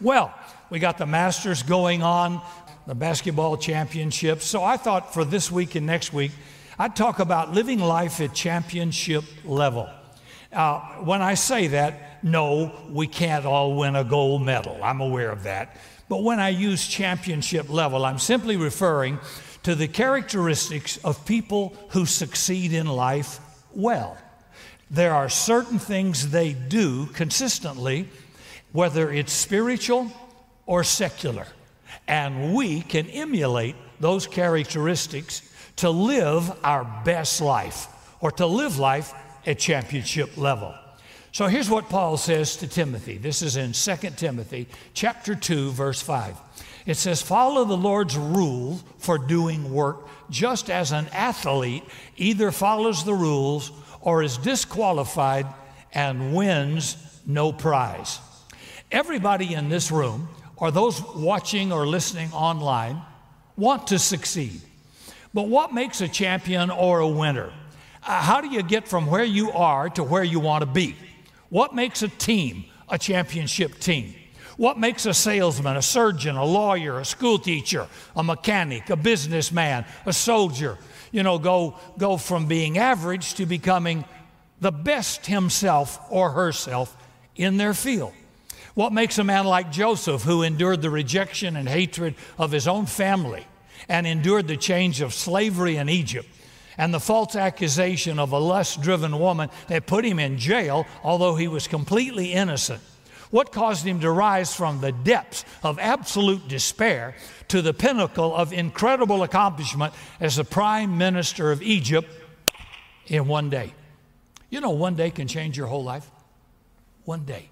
Well, we got the Masters going on, the basketball championships. So I thought for this week and next week, I'd talk about living life at championship level. Uh, when I say that, no, we can't all win a gold medal. I'm aware of that. But when I use championship level, I'm simply referring to the characteristics of people who succeed in life well. There are certain things they do consistently whether it's spiritual or secular. And we can emulate those characteristics to live our best life or to live life at championship level. So here's what Paul says to Timothy. This is in 2 Timothy chapter 2 verse 5. It says follow the Lord's rule for doing work just as an athlete either follows the rules or is disqualified and wins no prize. Everybody in this room, or those watching or listening online, want to succeed. But what makes a champion or a winner? Uh, how do you get from where you are to where you want to be? What makes a team a championship team? What makes a salesman, a surgeon, a lawyer, a school teacher, a mechanic, a businessman, a soldier, you know, go, go from being average to becoming the best himself or herself in their field? What makes a man like Joseph, who endured the rejection and hatred of his own family and endured the change of slavery in Egypt and the false accusation of a lust driven woman that put him in jail, although he was completely innocent? What caused him to rise from the depths of absolute despair to the pinnacle of incredible accomplishment as the prime minister of Egypt in one day? You know, one day can change your whole life. One day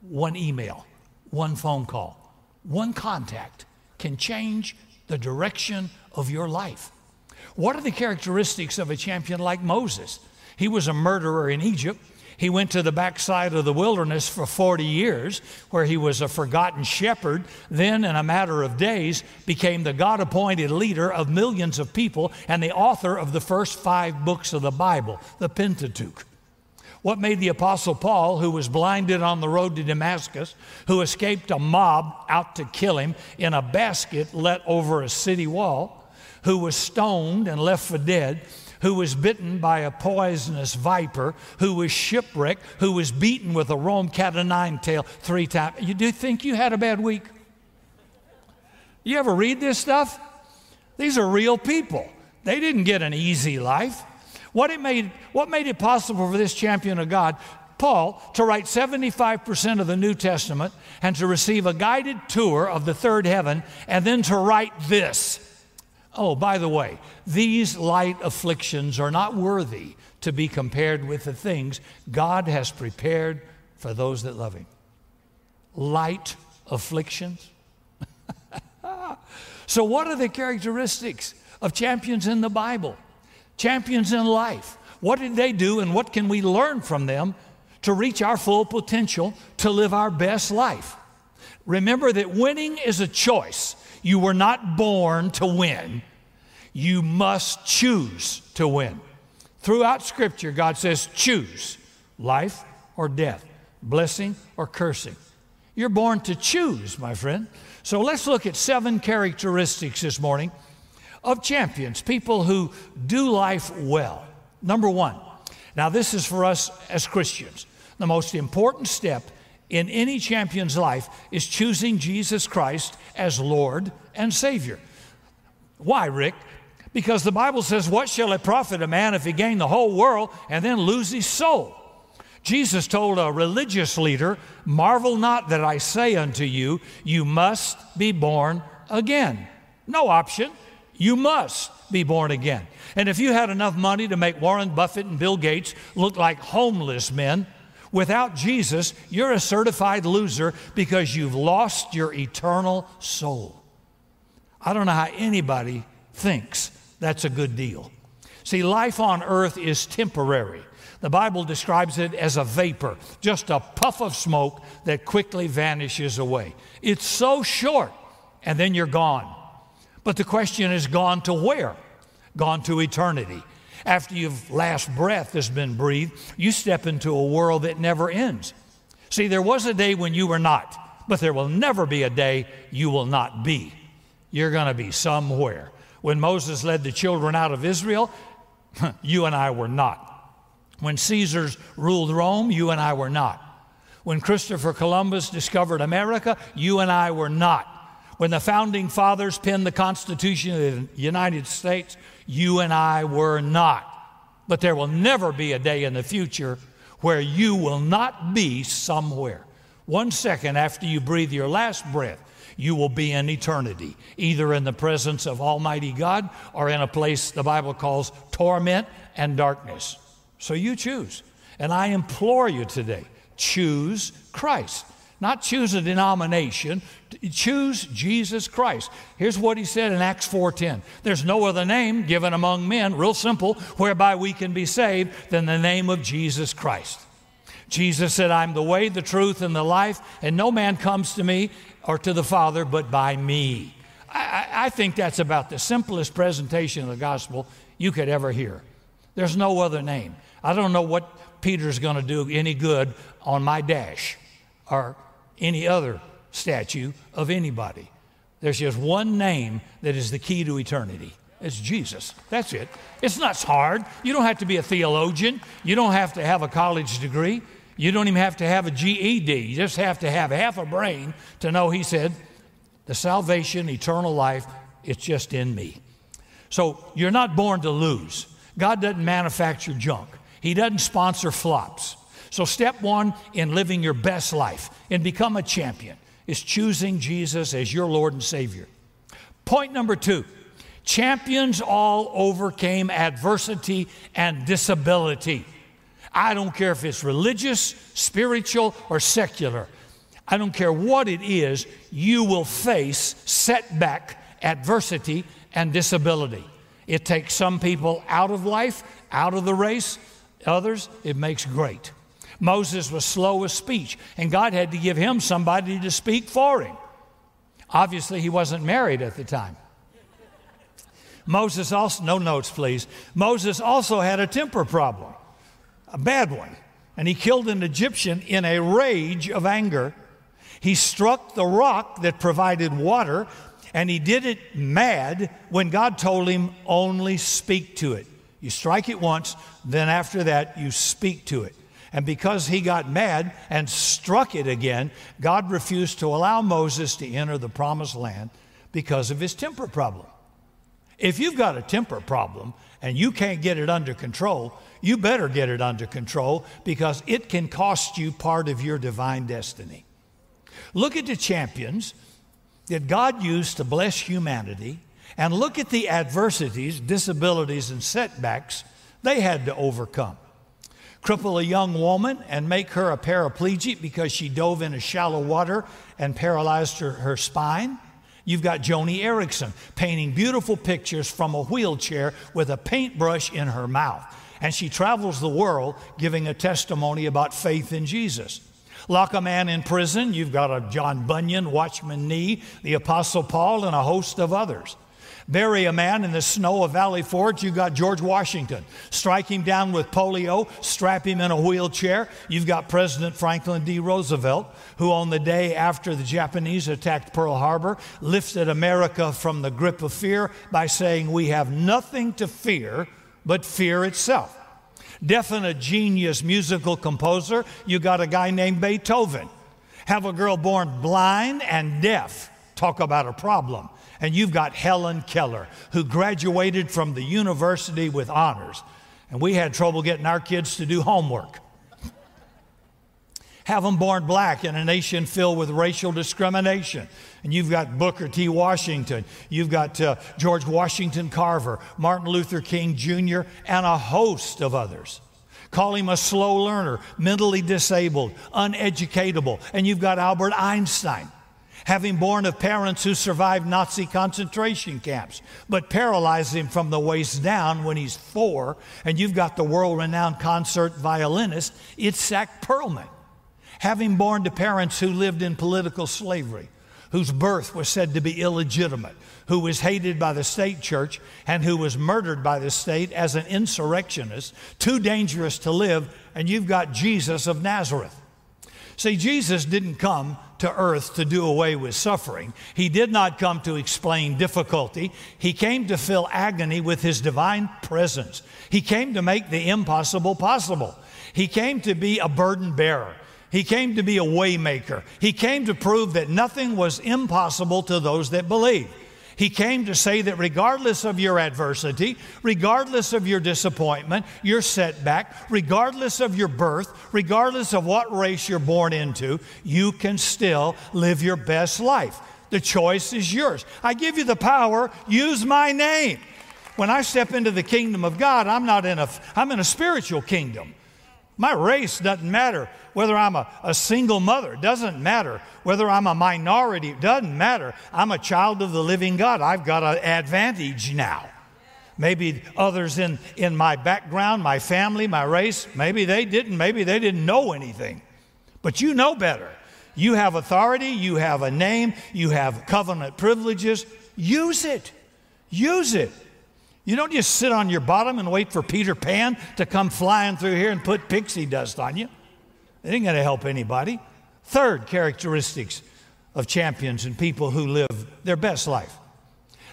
one email, one phone call, one contact can change the direction of your life. What are the characteristics of a champion like Moses? He was a murderer in Egypt. He went to the backside of the wilderness for 40 years, where he was a forgotten shepherd. Then, in a matter of days, became the God appointed leader of millions of people and the author of the first five books of the Bible, the Pentateuch. What made the Apostle Paul, who was blinded on the road to Damascus, who escaped a mob out to kill him in a basket let over a city wall, who was stoned and left for dead, who was bitten by a poisonous viper, who was shipwrecked, who was beaten with a Rome cat o' nine tail three times. You do think you had a bad week? You ever read this stuff? These are real people. They didn't get an easy life. What, it made, what made it possible for this champion of God, Paul, to write 75% of the New Testament and to receive a guided tour of the third heaven and then to write this? Oh, by the way, these light afflictions are not worthy to be compared with the things God has prepared for those that love Him. Light afflictions. so, what are the characteristics of champions in the Bible? Champions in life. What did they do, and what can we learn from them to reach our full potential to live our best life? Remember that winning is a choice. You were not born to win, you must choose to win. Throughout Scripture, God says, choose life or death, blessing or cursing. You're born to choose, my friend. So let's look at seven characteristics this morning of champions, people who do life well. Number one, now this is for us as Christians. The most important step in any champion's life is choosing Jesus Christ as Lord and Savior. Why, Rick? Because the Bible says, What shall it profit a man if he gain the whole world and then lose his soul? Jesus told a religious leader, Marvel not that I say unto you, you must be born again. No option. You must be born again. And if you had enough money to make Warren Buffett and Bill Gates look like homeless men, without Jesus, you're a certified loser because you've lost your eternal soul. I don't know how anybody thinks that's a good deal. See, life on earth is temporary. The Bible describes it as a vapor, just a puff of smoke that quickly vanishes away. It's so short, and then you're gone. But the question is gone to where? Gone to eternity. After your last breath has been breathed, you step into a world that never ends. See, there was a day when you were not, but there will never be a day you will not be. You're going to be somewhere. When Moses led the children out of Israel, you and I were not. When Caesars ruled Rome, you and I were not. When Christopher Columbus discovered America, you and I were not. When the founding fathers penned the Constitution of the United States, you and I were not. But there will never be a day in the future where you will not be somewhere. One second after you breathe your last breath, you will be in eternity, either in the presence of Almighty God or in a place the Bible calls torment and darkness. So you choose. And I implore you today choose Christ. Not choose a denomination, choose Jesus Christ. Here's what he said in Acts 4:10. There's no other name given among men, real simple, whereby we can be saved than the name of Jesus Christ. Jesus said, I'm the way, the truth, and the life, and no man comes to me or to the Father but by me. I, I think that's about the simplest presentation of the gospel you could ever hear. There's no other name. I don't know what Peter's going to do any good on my dash or any other statue of anybody. There's just one name that is the key to eternity. It's Jesus. That's it. It's not hard. You don't have to be a theologian. You don't have to have a college degree. You don't even have to have a GED. You just have to have half a brain to know, he said, the salvation, eternal life, it's just in me. So you're not born to lose. God doesn't manufacture junk, He doesn't sponsor flops. So, step one in living your best life and become a champion is choosing Jesus as your Lord and Savior. Point number two champions all overcame adversity and disability. I don't care if it's religious, spiritual, or secular. I don't care what it is, you will face setback, adversity, and disability. It takes some people out of life, out of the race, others, it makes great. Moses was slow of speech, and God had to give him somebody to speak for him. Obviously, he wasn't married at the time. Moses also, no notes please. Moses also had a temper problem, a bad one, and he killed an Egyptian in a rage of anger. He struck the rock that provided water, and he did it mad when God told him, only speak to it. You strike it once, then after that, you speak to it. And because he got mad and struck it again, God refused to allow Moses to enter the promised land because of his temper problem. If you've got a temper problem and you can't get it under control, you better get it under control because it can cost you part of your divine destiny. Look at the champions that God used to bless humanity and look at the adversities, disabilities, and setbacks they had to overcome cripple a young woman and make her a paraplegic because she dove into shallow water and paralyzed her, her spine. You've got Joni Eareckson painting beautiful pictures from a wheelchair with a paintbrush in her mouth. And she travels the world giving a testimony about faith in Jesus. Lock a man in prison, you've got a John Bunyan, Watchman Nee, the Apostle Paul, and a host of others. Bury a man in the snow of Valley Forge, You've got George Washington. Strike him down with polio, strap him in a wheelchair. You've got President Franklin D. Roosevelt, who on the day after the Japanese attacked Pearl Harbor lifted America from the grip of fear by saying, We have nothing to fear but fear itself. Definite genius musical composer, you got a guy named Beethoven. Have a girl born blind and deaf. Talk about a problem and you've got Helen Keller, who graduated from the university with honors. And we had trouble getting our kids to do homework. Have them born black in a nation filled with racial discrimination. And you've got Booker T. Washington, you've got uh, George Washington Carver, Martin Luther King Jr., and a host of others. Call him a slow learner, mentally disabled, uneducatable. And you've got Albert Einstein having born of parents who survived Nazi concentration camps, but paralyzed him from the waist down when he's four. And you've got the world renowned concert violinist, Itzhak Perlman, having born to parents who lived in political slavery, whose birth was said to be illegitimate, who was hated by the state church, and who was murdered by the state as an insurrectionist, too dangerous to live. And you've got Jesus of Nazareth See, Jesus didn't come to earth to do away with suffering. He did not come to explain difficulty. He came to fill agony with his divine presence. He came to make the impossible possible. He came to be a burden bearer. He came to be a waymaker. He came to prove that nothing was impossible to those that believe. He came to say that regardless of your adversity, regardless of your disappointment, your setback, regardless of your birth, regardless of what race you're born into, you can still live your best life. The choice is yours. I give you the power, use my name. When I step into the kingdom of God, I'm not in a I'm in a spiritual kingdom. My race doesn't matter. Whether I'm a, a single mother, doesn't matter. Whether I'm a minority, doesn't matter. I'm a child of the living God. I've got an advantage now. Maybe others in, in my background, my family, my race, maybe they didn't. Maybe they didn't know anything. But you know better. You have authority, you have a name, you have covenant privileges. Use it. Use it. You don't just sit on your bottom and wait for Peter Pan to come flying through here and put pixie dust on you. It ain't going to help anybody. Third characteristics of champions and people who live their best life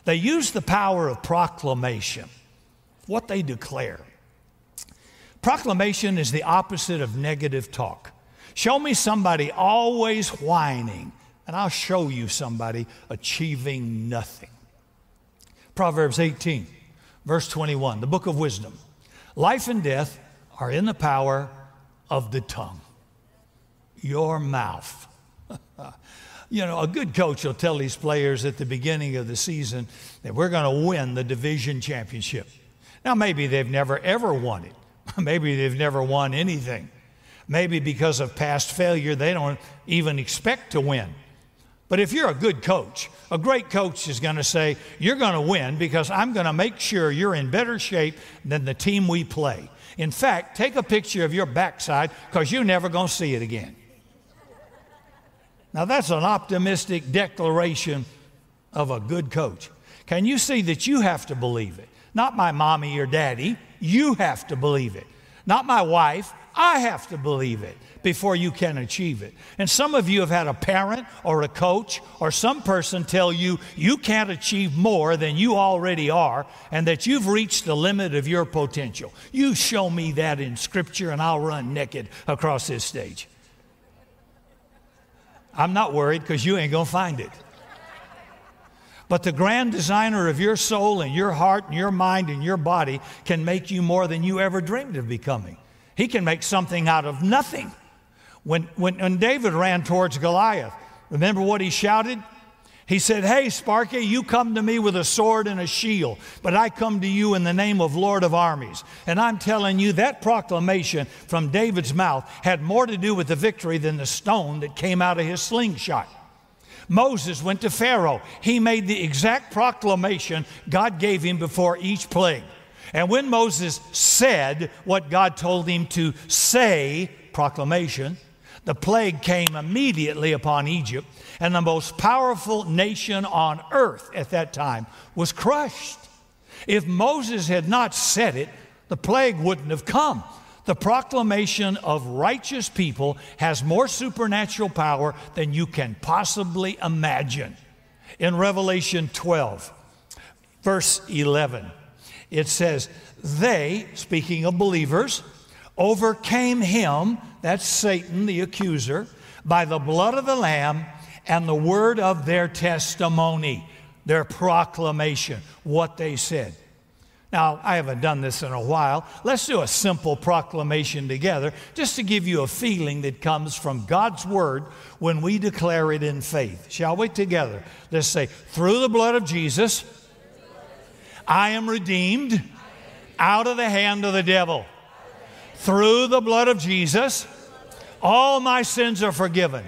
they use the power of proclamation, what they declare. Proclamation is the opposite of negative talk. Show me somebody always whining, and I'll show you somebody achieving nothing. Proverbs 18 verse 21, the book of wisdom. Life and death are in the power of the tongue, your mouth. you know, a good coach will tell these players at the beginning of the season that we're going to win the division championship. Now, maybe they've never ever won it. maybe they've never won anything. Maybe because of past failure, they don't even expect to win. But if you're a good coach, a great coach is going to say, You're going to win because I'm going to make sure you're in better shape than the team we play. In fact, take a picture of your backside because you're never going to see it again. Now, that's an optimistic declaration of a good coach. Can you see that you have to believe it? Not my mommy or daddy, you have to believe it. Not my wife, I have to believe it before you can achieve it. And some of you have had a parent or a coach or some person tell you you can't achieve more than you already are and that you've reached the limit of your potential. You show me that in Scripture and I'll run naked across this stage. I'm not worried because you ain't going to find it. But the grand designer of your soul and your heart and your mind and your body can make you more than you ever dreamed of becoming. He can make something out of nothing. When, when, when David ran towards Goliath, remember what he shouted? He said, Hey, Sparky, you come to me with a sword and a shield, but I come to you in the name of Lord of armies. And I'm telling you, that proclamation from David's mouth had more to do with the victory than the stone that came out of his slingshot. Moses went to Pharaoh. He made the exact proclamation God gave him before each plague. And when Moses said what God told him to say, proclamation, the plague came immediately upon Egypt, and the most powerful nation on earth at that time was crushed. If Moses had not said it, the plague wouldn't have come. The proclamation of righteous people has more supernatural power than you can possibly imagine. In Revelation 12, verse 11, it says, They, speaking of believers, overcame him, that's Satan, the accuser, by the blood of the Lamb and the word of their testimony, their proclamation, what they said. Now, I haven't done this in a while. Let's do a simple proclamation together just to give you a feeling that comes from God's word when we declare it in faith. Shall we together? Let's say, through the blood of Jesus, I am redeemed out of the hand of the devil. Through the blood of Jesus, all my sins are forgiven.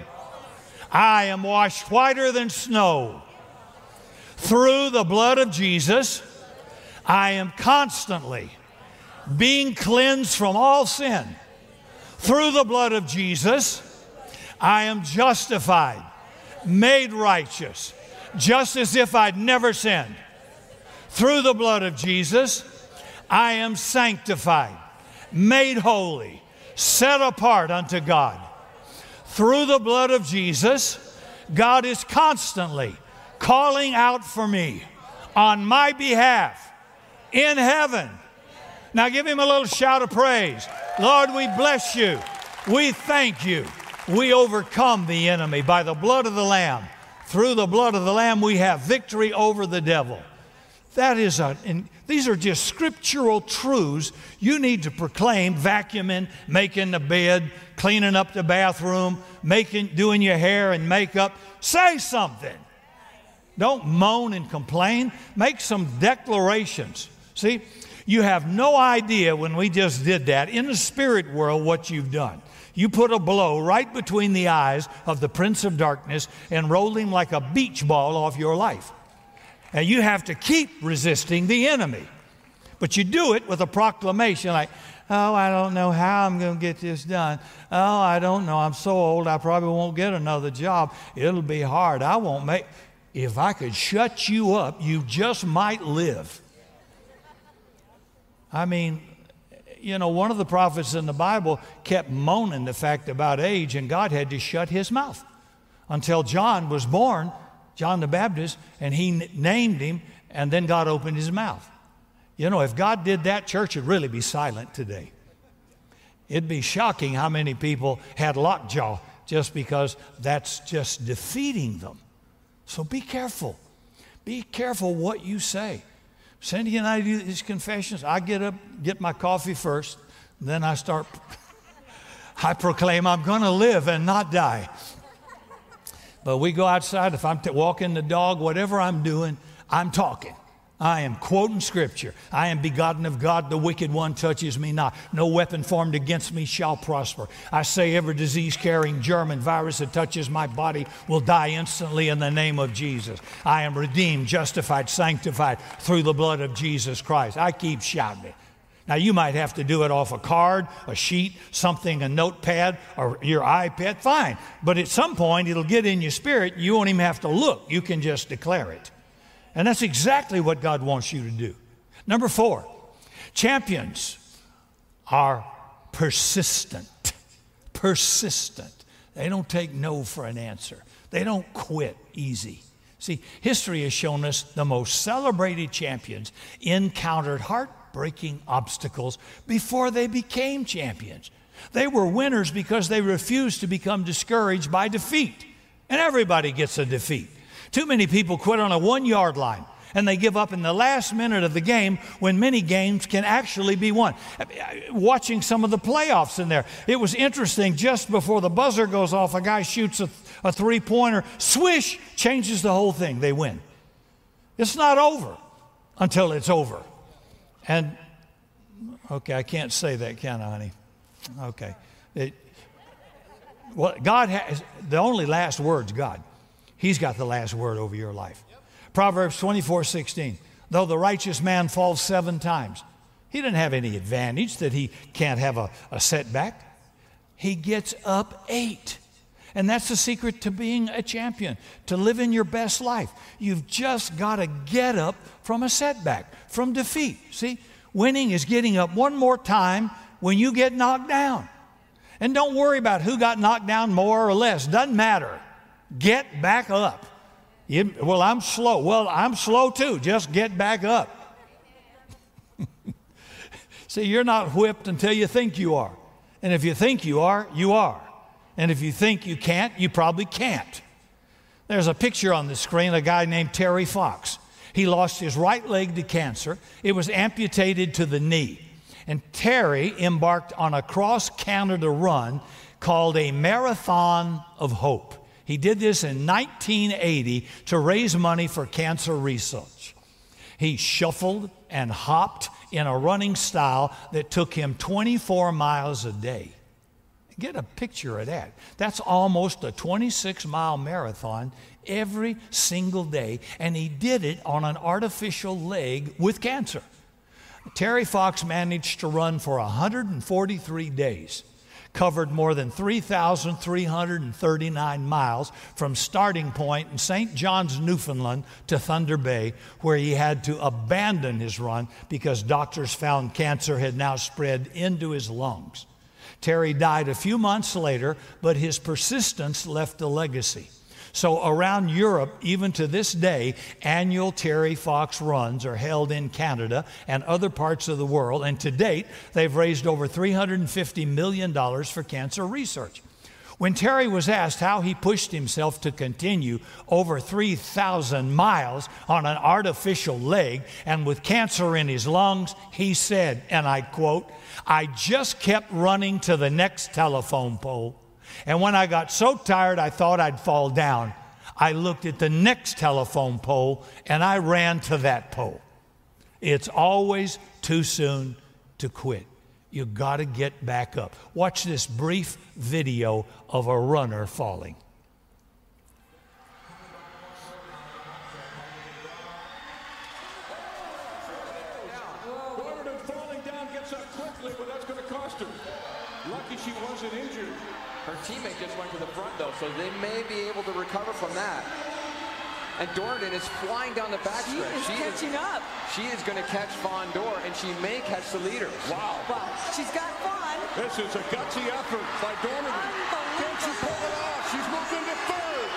I am washed whiter than snow. Through the blood of Jesus, I am constantly being cleansed from all sin. Through the blood of Jesus, I am justified, made righteous, just as if I'd never sinned. Through the blood of Jesus, I am sanctified, made holy, set apart unto God. through the blood of Jesus, God is constantly calling out for me on my behalf in heaven. Now give him a little shout of praise. Lord, we bless you. We thank you. We overcome the enemy by the blood of the Lamb. Through the blood of the Lamb, we have victory over the devil. That is a, and these are just scriptural truths you need to proclaim, vacuuming, making the bed, cleaning up the bathroom, making, doing your hair and makeup. Say something. Don't moan and complain. Make some declarations. See, you have no idea when we just did that in the spirit world what you've done. You put a blow right between the eyes of the prince of darkness and rolled him like a beach ball off your life. And you have to keep resisting the enemy. But you do it with a proclamation like, Oh, I don't know how I'm going to get this done. Oh, I don't know. I'm so old, I probably won't get another job. It'll be hard. I won't make. If I could shut you up, you just might live. I mean, you know, one of the prophets in the Bible kept moaning the fact about age, and God had to shut his mouth until John was born, John the Baptist, and he n- named him, and then God opened his mouth. You know, if God did that, church would really be silent today. It'd be shocking how many people had lockjaw just because that's just defeating them. So be careful. Be careful what you say. Cindy and I do these confessions. I get up, get my coffee first, then I start, I proclaim I'm going to live and not die. But we go outside, if I'm t- walking the dog, whatever I'm doing, I'm talking. I am quoting scripture. I am begotten of God. The wicked one touches me not. No weapon formed against me shall prosper. I say every disease carrying germ and virus that touches my body will die instantly in the name of Jesus. I am redeemed, justified, sanctified through the blood of Jesus Christ. I keep shouting it. Now, you might have to do it off a card, a sheet, something, a notepad, or your iPad, fine. But at some point, it'll get in your spirit. You won't even have to look. You can just declare it. And that's exactly what God wants you to do. Number four, champions are persistent. Persistent. They don't take no for an answer, they don't quit easy. See, history has shown us the most celebrated champions encountered heartbreaking obstacles before they became champions. They were winners because they refused to become discouraged by defeat. And everybody gets a defeat. Too many people quit on a one yard line and they give up in the last minute of the game when many games can actually be won. Watching some of the playoffs in there, it was interesting. Just before the buzzer goes off, a guy shoots a, a three pointer, swish, changes the whole thing. They win. It's not over until it's over. And, okay, I can't say that, can I, honey? Okay. It, well, God has, the only last word's God. He's got the last word over your life. Proverbs 24 16. Though the righteous man falls seven times, he doesn't have any advantage that he can't have a, a setback. He gets up eight. And that's the secret to being a champion, to living your best life. You've just got to get up from a setback, from defeat. See, winning is getting up one more time when you get knocked down. And don't worry about who got knocked down more or less, doesn't matter. Get back up. You, well, I'm slow. Well, I'm slow too. Just get back up. See, you're not whipped until you think you are. And if you think you are, you are. And if you think you can't, you probably can't. There's a picture on the screen, a guy named Terry Fox. He lost his right leg to cancer. It was amputated to the knee. And Terry embarked on a cross Canada run called a Marathon of Hope. He did this in 1980 to raise money for cancer research. He shuffled and hopped in a running style that took him 24 miles a day. Get a picture of that. That's almost a 26 mile marathon every single day, and he did it on an artificial leg with cancer. Terry Fox managed to run for 143 days covered more than 3,339 miles from starting point in St. John's, Newfoundland to Thunder Bay, where he had to abandon his run because doctors found cancer had now spread into his lungs. Terry died a few months later, but his persistence left a legacy. So, around Europe, even to this day, annual Terry Fox runs are held in Canada and other parts of the world. And to date, they've raised over $350 million for cancer research. When Terry was asked how he pushed himself to continue over 3,000 miles on an artificial leg and with cancer in his lungs, he said, and I quote, I just kept running to the next telephone pole. And when I got so tired I thought I'd fall down, I looked at the next telephone pole and I ran to that pole. It's always too soon to quit. You got to get back up. Watch this brief video of a runner falling. falling down gets up quickly, but that's going to cost her. Lucky she wasn't injured. Her teammate just went to the front, though, so they may be able to recover from that. And Dorniden is flying down the backstretch. She is catching up. She is going to catch Fawn Dorr, and she may catch the leader. Wow. Well, she's got fun. This is a gutsy effort by Dorniden. Can she pull it off? She's moved into third.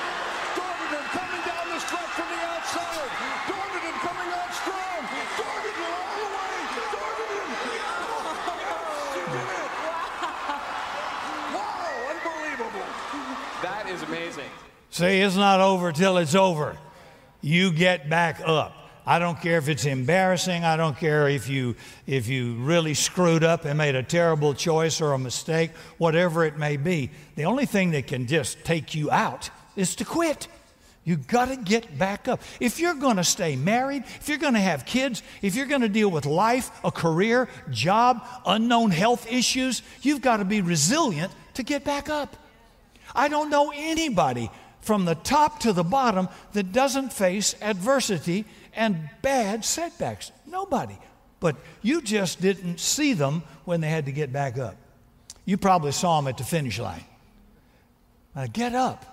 Dorniden coming down the stretch from the outside. Dorniden coming on strong. Dorniden all the way. Dorniden. She did it. Wow, unbelievable. That is amazing. See, it's not over till it's over. You get back up. I don't care if it's embarrassing. I don't care if you if you really screwed up and made a terrible choice or a mistake, whatever it may be. The only thing that can just take you out is to quit. You got to get back up. If you're going to stay married, if you're going to have kids, if you're going to deal with life, a career, job, unknown health issues, you've got to be resilient to get back up. I don't know anybody from the top to the bottom that doesn't face adversity and bad setbacks. Nobody. But you just didn't see them when they had to get back up. You probably saw them at the finish line. Now get up.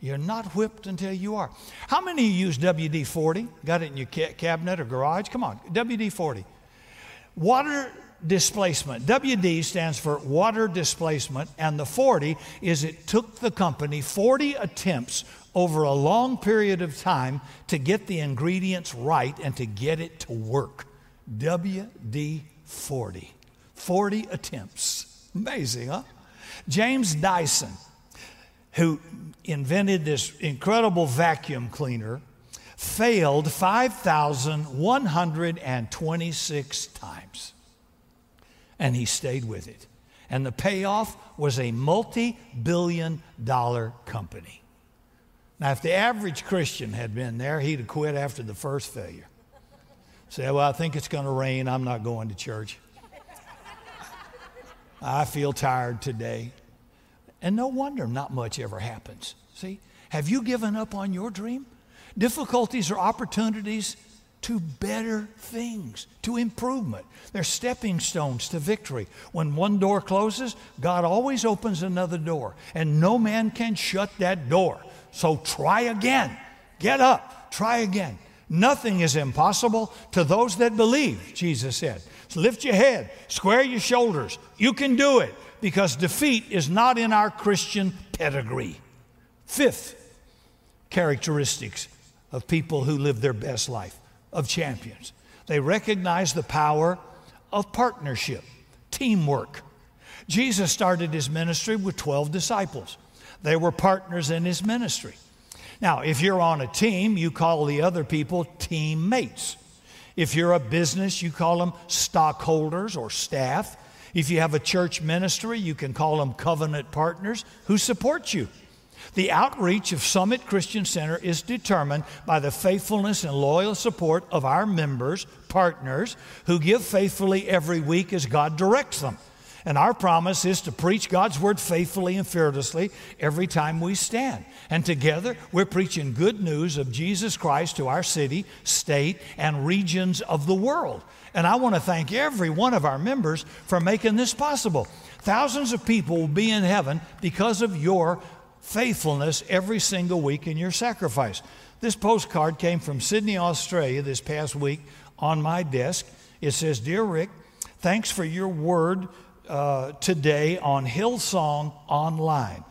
You're not whipped until you are. How many of you use WD 40? Got it in your ca- cabinet or garage? Come on, WD 40. Water displacement. WD stands for water displacement, and the 40 is it took the company 40 attempts over a long period of time to get the ingredients right and to get it to work. WD 40. 40 attempts. Amazing, huh? James Dyson, who invented this incredible vacuum cleaner, failed 5,126 times and he stayed with it. And the payoff was a multi billion dollar company. Now, if the average Christian had been there, he'd have quit after the first failure. Say, well, I think it's going to rain. I'm not going to church. I feel tired today. And no wonder not much ever happens. See, have you given up on your dream? Difficulties or opportunities to better things, to improvement. They're stepping stones to victory. When one door closes, God always opens another door, and no man can shut that door. So try again. Get up. Try again. Nothing is impossible to those that believe, Jesus said. So lift your head, square your shoulders. You can do it because defeat is not in our Christian pedigree. Fifth, characteristics of people who live their best life of champions. They recognize the power of partnership, teamwork. Jesus started his ministry with 12 disciples. They were partners in his ministry. Now, if you're on a team, you call the other people teammates. If you're a business, you call them stockholders or staff. If you have a church ministry, you can call them covenant partners who support you. The outreach of Summit Christian Center is determined by the faithfulness and loyal support of our members, partners, who give faithfully every week as God directs them. And our promise is to preach God's word faithfully and fearlessly every time we stand. And together, we're preaching good news of Jesus Christ to our city, state, and regions of the world. And I want to thank every one of our members for making this possible. Thousands of people will be in heaven because of your faithfulness every single week in your sacrifice. This postcard came from Sydney, Australia this past week on my desk. It says, Dear Rick, thanks for your word uh, today on Hillsong Online.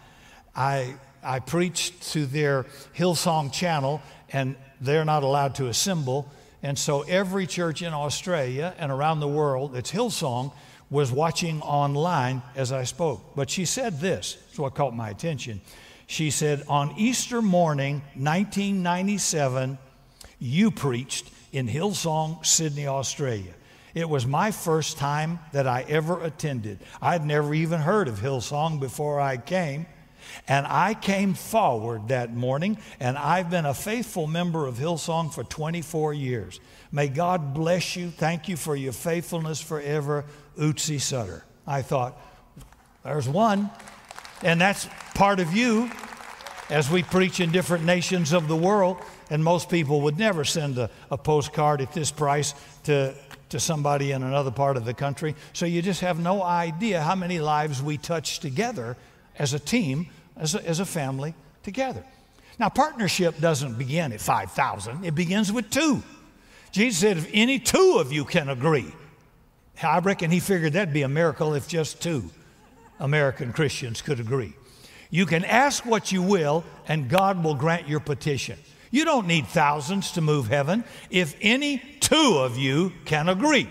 I, I preached to their Hillsong channel, and they're not allowed to assemble. And so every church in Australia and around the world that's Hillsong was watching online as I spoke. But she said this, is what caught my attention. She said, On Easter morning, 1997, you preached in Hillsong, Sydney, Australia. It was my first time that I ever attended. I'd never even heard of Hillsong before I came. And I came forward that morning, and I've been a faithful member of Hillsong for 24 years. May God bless you. Thank you for your faithfulness forever, Utsi Sutter. I thought, there's one. And that's part of you as we preach in different nations of the world. And most people would never send a, a postcard at this price to, to somebody in another part of the country. So you just have no idea how many lives we touch together as a team, as a, as a family together. Now, partnership doesn't begin at 5,000, it begins with two. Jesus said, if any two of you can agree, I reckon he figured that'd be a miracle if just two American Christians could agree. You can ask what you will, and God will grant your petition. You don't need thousands to move heaven if any two of you can agree.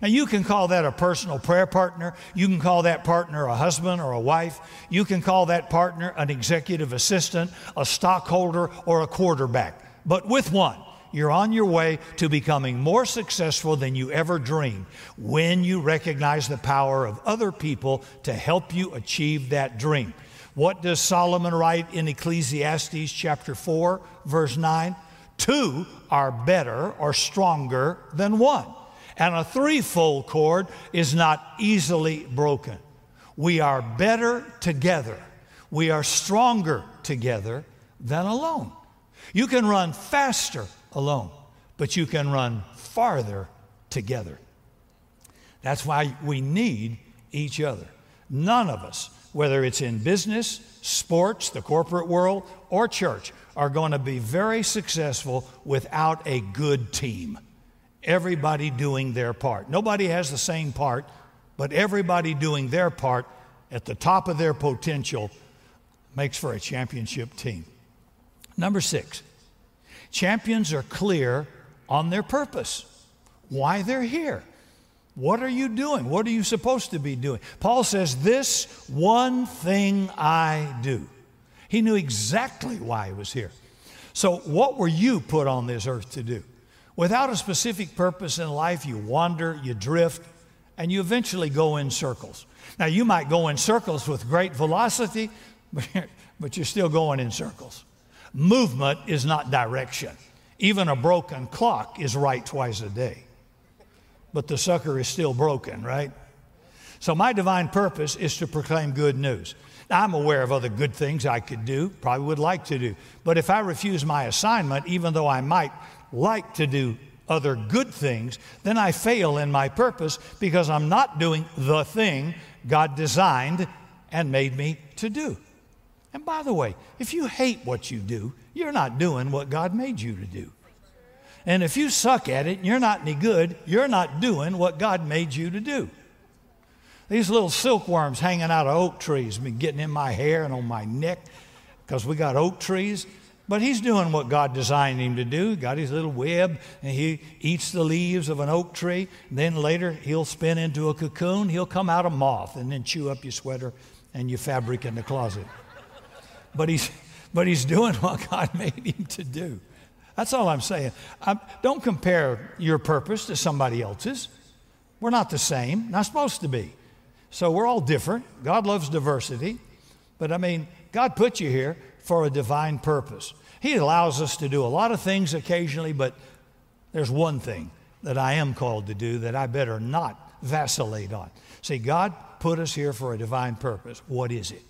Now, you can call that a personal prayer partner. You can call that partner a husband or a wife. You can call that partner an executive assistant, a stockholder, or a quarterback. But with one, you're on your way to becoming more successful than you ever dreamed when you recognize the power of other people to help you achieve that dream. What does Solomon write in Ecclesiastes chapter 4, verse 9? Two are better or stronger than one and a threefold cord is not easily broken. We are better together. We are stronger together than alone. You can run faster alone, but you can run farther together. That's why we need each other. None of us, whether it's in business, sports, the corporate world, or church, are going to be very successful without a good team everybody doing their part. Nobody has the same part, but everybody doing their part at the top of their potential makes for a championship team. Number six, champions are clear on their purpose, why they're here. What are you doing? What are you supposed to be doing? Paul says, This one thing I do. He knew exactly why he was here. So, what were you put on this earth to do? Without a specific purpose in life, you wander, you drift, and you eventually go in circles. Now, you might go in circles with great velocity, but you're still going in circles. Movement is not direction. Even a broken clock is right twice a day. But the sucker is still broken, right? So, my divine purpose is to proclaim good news. Now, I'm aware of other good things I could do, probably would like to do. But if I refuse my assignment, even though I might like to do other good things, then I fail in my purpose because I'm not doing the thing God designed and made me to do. And by the way, if you hate what you do, you're not doing what God made you to do. And if you suck at it and you're not any good, you're not doing what God made you to do. These little silkworms hanging out of oak trees been getting in my hair and on my neck because we got oak trees. But he's doing what God designed him to do. He Got his little web, and he eats the leaves of an oak tree. Then later, he'll spin into a cocoon. He'll come out a moth and then chew up your sweater and your fabric in the closet. But he's, but he's doing what God made him to do. That's all I'm saying. I'm, don't compare your purpose to somebody else's. We're not the same, not supposed to be. So we're all different. God loves diversity. But I mean, God put you here for a divine purpose. He allows us to do a lot of things occasionally, but there's one thing that I am called to do that I better not vacillate on. See, God put us here for a divine purpose. What is it?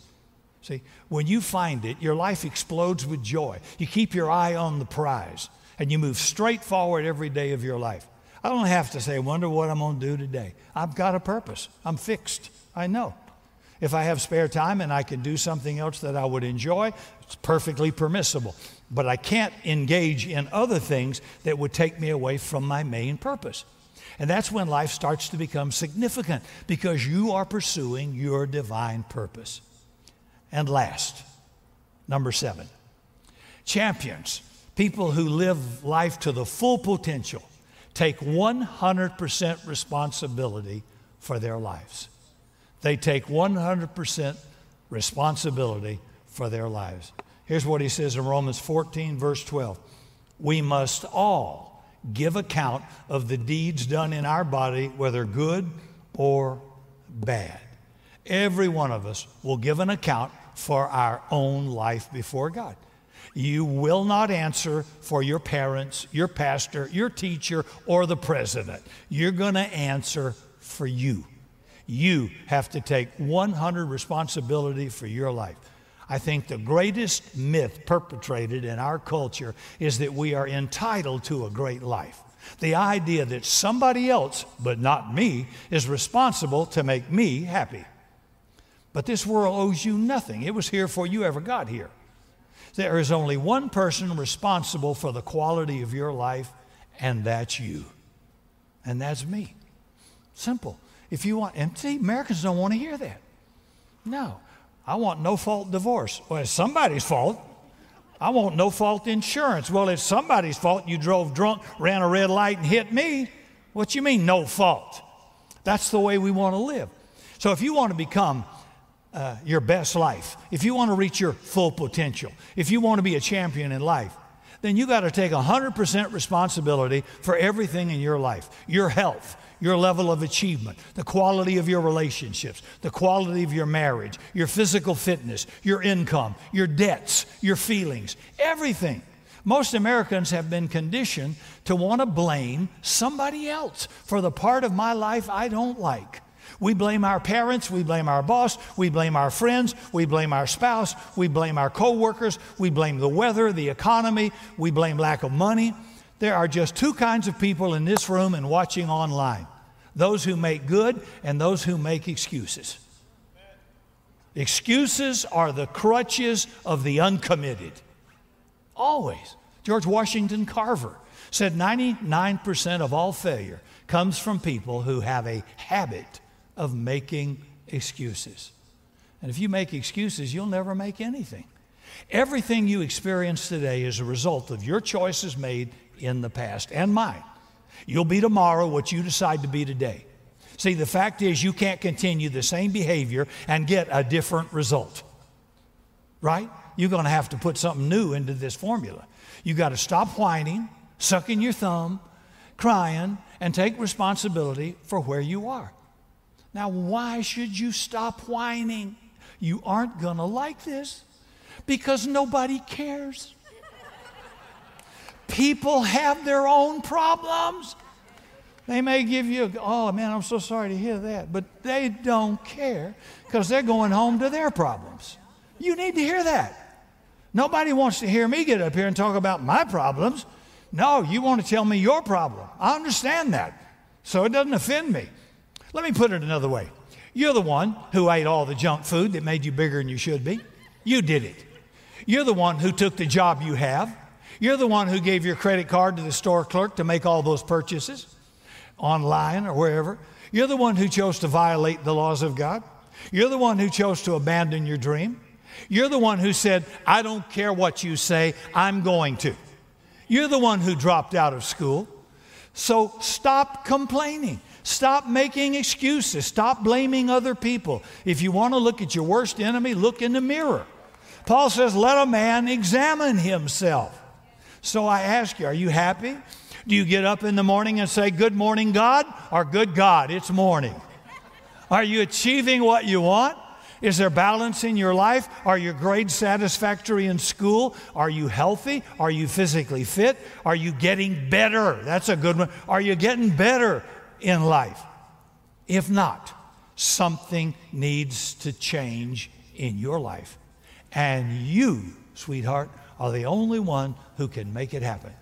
See, when you find it, your life explodes with joy. You keep your eye on the prize and you move straight forward every day of your life. I don't have to say, wonder what I'm going to do today. I've got a purpose. I'm fixed. I know. If I have spare time and I can do something else that I would enjoy, it's perfectly permissible but I can't engage in other things that would take me away from my main purpose. And that's when life starts to become significant because you are pursuing your divine purpose. And last, number seven, champions, people who live life to the full potential, take 100% responsibility for their lives. They take 100% responsibility for their lives. Here's what he says in Romans 14, verse 12 We must all give account of the deeds done in our body, whether good or bad. Every one of us will give an account for our own life before God. You will not answer for your parents, your pastor, your teacher, or the president. You're going to answer for you. You have to take 100 responsibility for your life. I think the greatest myth perpetrated in our culture is that we are entitled to a great life. The idea that somebody else, but not me, is responsible to make me happy. But this world owes you nothing. It was here before you ever got here. There is only one person responsible for the quality of your life, and that's you. And that's me. Simple. If you want, and see, Americans don't want to hear that. No. I want no fault divorce. Well, it's somebody's fault. I want no fault insurance. Well, it's somebody's fault. You drove drunk, ran a red light, and hit me. What you mean, no fault? That's the way we want to live. So if you want to become uh, your best life, if you want to reach your full potential, if you want to be a champion in life, then you got to take 100% responsibility for everything in your life your health, your level of achievement, the quality of your relationships, the quality of your marriage, your physical fitness, your income, your debts, your feelings, everything. Most Americans have been conditioned to want to blame somebody else for the part of my life I don't like. We blame our parents, we blame our boss, we blame our friends, we blame our spouse, we blame our coworkers, we blame the weather, the economy, we blame lack of money. There are just two kinds of people in this room and watching online those who make good and those who make excuses. Excuses are the crutches of the uncommitted. Always. George Washington Carver said 99% of all failure comes from people who have a habit of making excuses. And if you make excuses, you'll never make anything. Everything you experience today is a result of your choices made in the past and mine. You'll be tomorrow what you decide to be today. See, the fact is, you can't continue the same behavior and get a different result. Right? You're going to have to put something new into this formula. You got to stop whining, sucking your thumb, crying, and take responsibility for where you are. Now, why should you stop whining? You aren't going to like this because nobody cares. People have their own problems. They may give you, oh man, I'm so sorry to hear that, but they don't care because they're going home to their problems. You need to hear that. Nobody wants to hear me get up here and talk about my problems. No, you want to tell me your problem. I understand that. So it doesn't offend me. Let me put it another way. You're the one who ate all the junk food that made you bigger than you should be. You did it. You're the one who took the job you have. You're the one who gave your credit card to the store clerk to make all those purchases online or wherever. You're the one who chose to violate the laws of God. You're the one who chose to abandon your dream. You're the one who said, I don't care what you say, I'm going to. You're the one who dropped out of school. So stop complaining. Stop making excuses. Stop blaming other people. If you want to look at your worst enemy, look in the mirror. Paul says, let a man examine himself. So I ask you, are you happy? Do you get up in the morning and say, Good morning, God? Or Good God, it's morning? Are you achieving what you want? Is there balance in your life? Are your grades satisfactory in school? Are you healthy? Are you physically fit? Are you getting better? That's a good one. Are you getting better in life? If not, something needs to change in your life. And you, sweetheart, are the only one who can make it happen.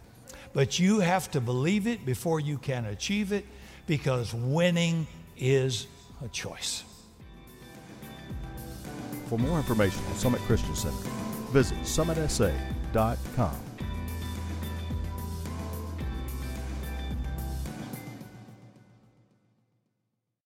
But you have to believe it before you can achieve it because winning is a choice. For more information on Summit Christian Center, visit summitsa.com.